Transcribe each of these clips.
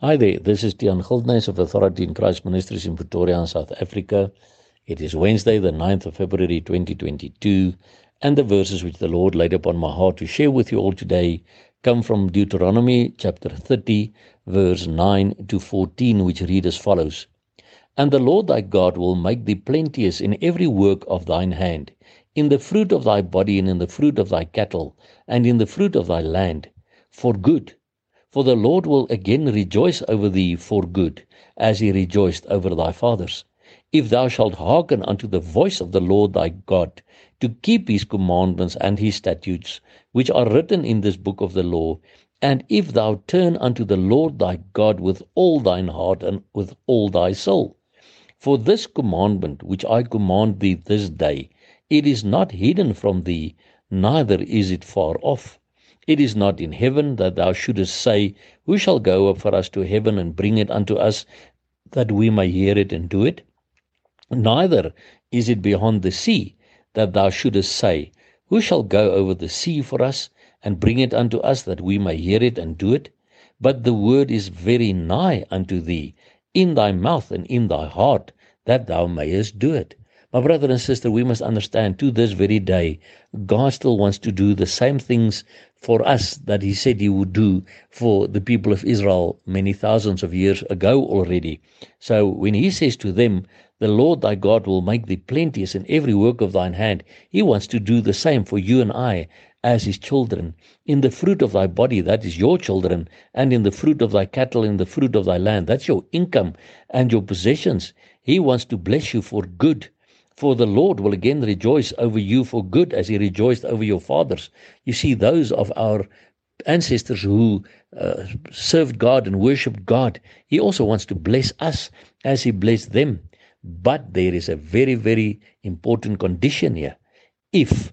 Hi there, this is Tian Gildness of Authority in Christ Ministries in Pretoria, South Africa. It is Wednesday, the 9th of February 2022, and the verses which the Lord laid upon my heart to share with you all today come from Deuteronomy chapter 30, verse 9 to 14, which read as follows And the Lord thy God will make thee plenteous in every work of thine hand, in the fruit of thy body, and in the fruit of thy cattle, and in the fruit of thy land, for good for the Lord will again rejoice over thee for good, as he rejoiced over thy fathers. If thou shalt hearken unto the voice of the Lord thy God, to keep his commandments and his statutes, which are written in this book of the law, and if thou turn unto the Lord thy God with all thine heart and with all thy soul. For this commandment which I command thee this day, it is not hidden from thee, neither is it far off it is not in heaven that thou shouldest say, Who shall go up for us to heaven and bring it unto us, that we may hear it and do it? Neither is it beyond the sea that thou shouldest say, Who shall go over the sea for us and bring it unto us, that we may hear it and do it? But the word is very nigh unto thee, in thy mouth and in thy heart, that thou mayest do it. My brother and sister, we must understand to this very day, God still wants to do the same things for us that He said He would do for the people of Israel many thousands of years ago already. So when He says to them, The Lord thy God will make thee plenteous in every work of thine hand, He wants to do the same for you and I as His children. In the fruit of thy body, that is your children, and in the fruit of thy cattle, in the fruit of thy land, that's your income and your possessions. He wants to bless you for good. For the Lord will again rejoice over you for good as he rejoiced over your fathers. You see, those of our ancestors who uh, served God and worshiped God, he also wants to bless us as he blessed them. But there is a very, very important condition here. If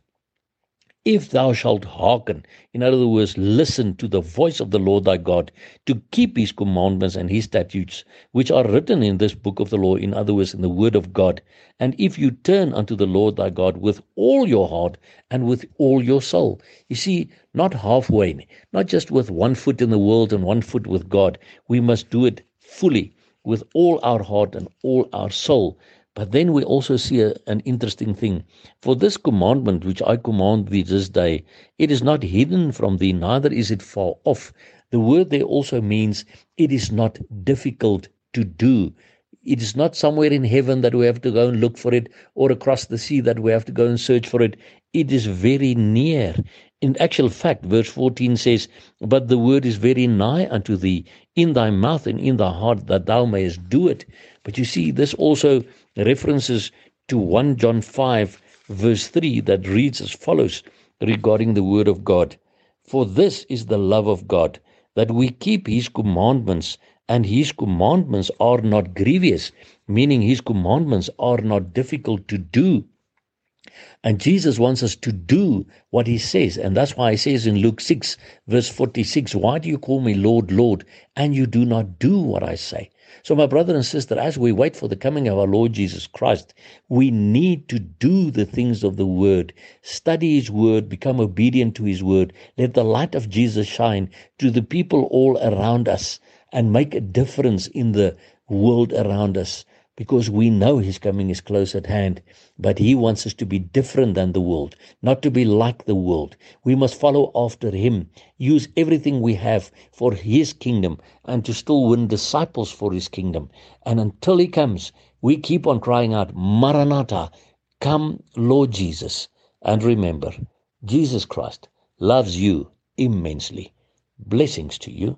if thou shalt hearken, in other words, listen to the voice of the Lord thy God, to keep his commandments and his statutes, which are written in this book of the law, in other words, in the word of God, and if you turn unto the Lord thy God with all your heart and with all your soul. You see, not halfway, not just with one foot in the world and one foot with God. We must do it fully with all our heart and all our soul. But then we also see a, an interesting thing. For this commandment which I command thee this day, it is not hidden from thee, neither is it far off. The word there also means it is not difficult to do. It is not somewhere in heaven that we have to go and look for it or across the sea that we have to go and search for it. It is very near. In actual fact, verse 14 says, But the word is very nigh unto thee, in thy mouth and in thy heart, that thou mayest do it. But you see, this also references to 1 John 5, verse 3, that reads as follows regarding the Word of God For this is the love of God, that we keep His commandments, and His commandments are not grievous, meaning His commandments are not difficult to do. And Jesus wants us to do what he says. And that's why he says in Luke 6, verse 46, Why do you call me Lord, Lord, and you do not do what I say? So, my brother and sister, as we wait for the coming of our Lord Jesus Christ, we need to do the things of the Word, study His Word, become obedient to His Word, let the light of Jesus shine to the people all around us, and make a difference in the world around us because we know his coming is close at hand. But he wants us to be different than the world, not to be like the world. We must follow after him, use everything we have for his kingdom, and to still win disciples for his kingdom. And until he comes, we keep on crying out, Maranatha, come, Lord Jesus. And remember, Jesus Christ loves you immensely. Blessings to you.